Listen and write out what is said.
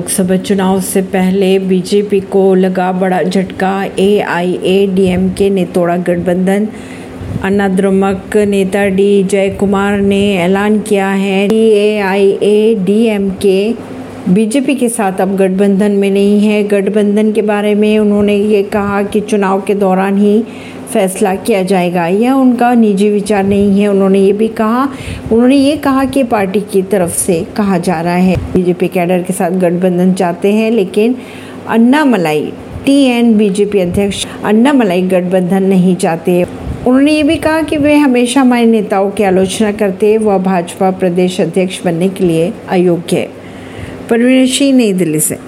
लोकसभा चुनाव से पहले बीजेपी को लगा बड़ा झटका। एआईएडीएमके ने तोड़ा गठबंधन। अन्ना द्रमुक नेता डी जयकुमार ने ऐलान किया है। कि एआईएडीएमके बीजेपी के साथ अब गठबंधन में नहीं है। गठबंधन के बारे में उन्होंने ये कहा कि चुनाव के दौरान ही फैसला किया जाएगा। यह उनका निजी विचार नहीं है, उन्होंने ये भी कहा। उन्होंने ये कहा कि पार्टी की तरफ़ से कहा जा रहा है। बीजेपी कैडर के साथ गठबंधन चाहते हैं, लेकिन अन्ना मलाई टी एन बीजेपी अध्यक्ष अन्ना मलाई गठबंधन नहीं चाहते। उन्होंने ये भी कहा कि वे हमेशा हमारे नेताओं की आलोचना करते वह भाजपा प्रदेश अध्यक्ष बनने के लिए अयोग्य है। परवीन सिंह, नई दिल्ली से।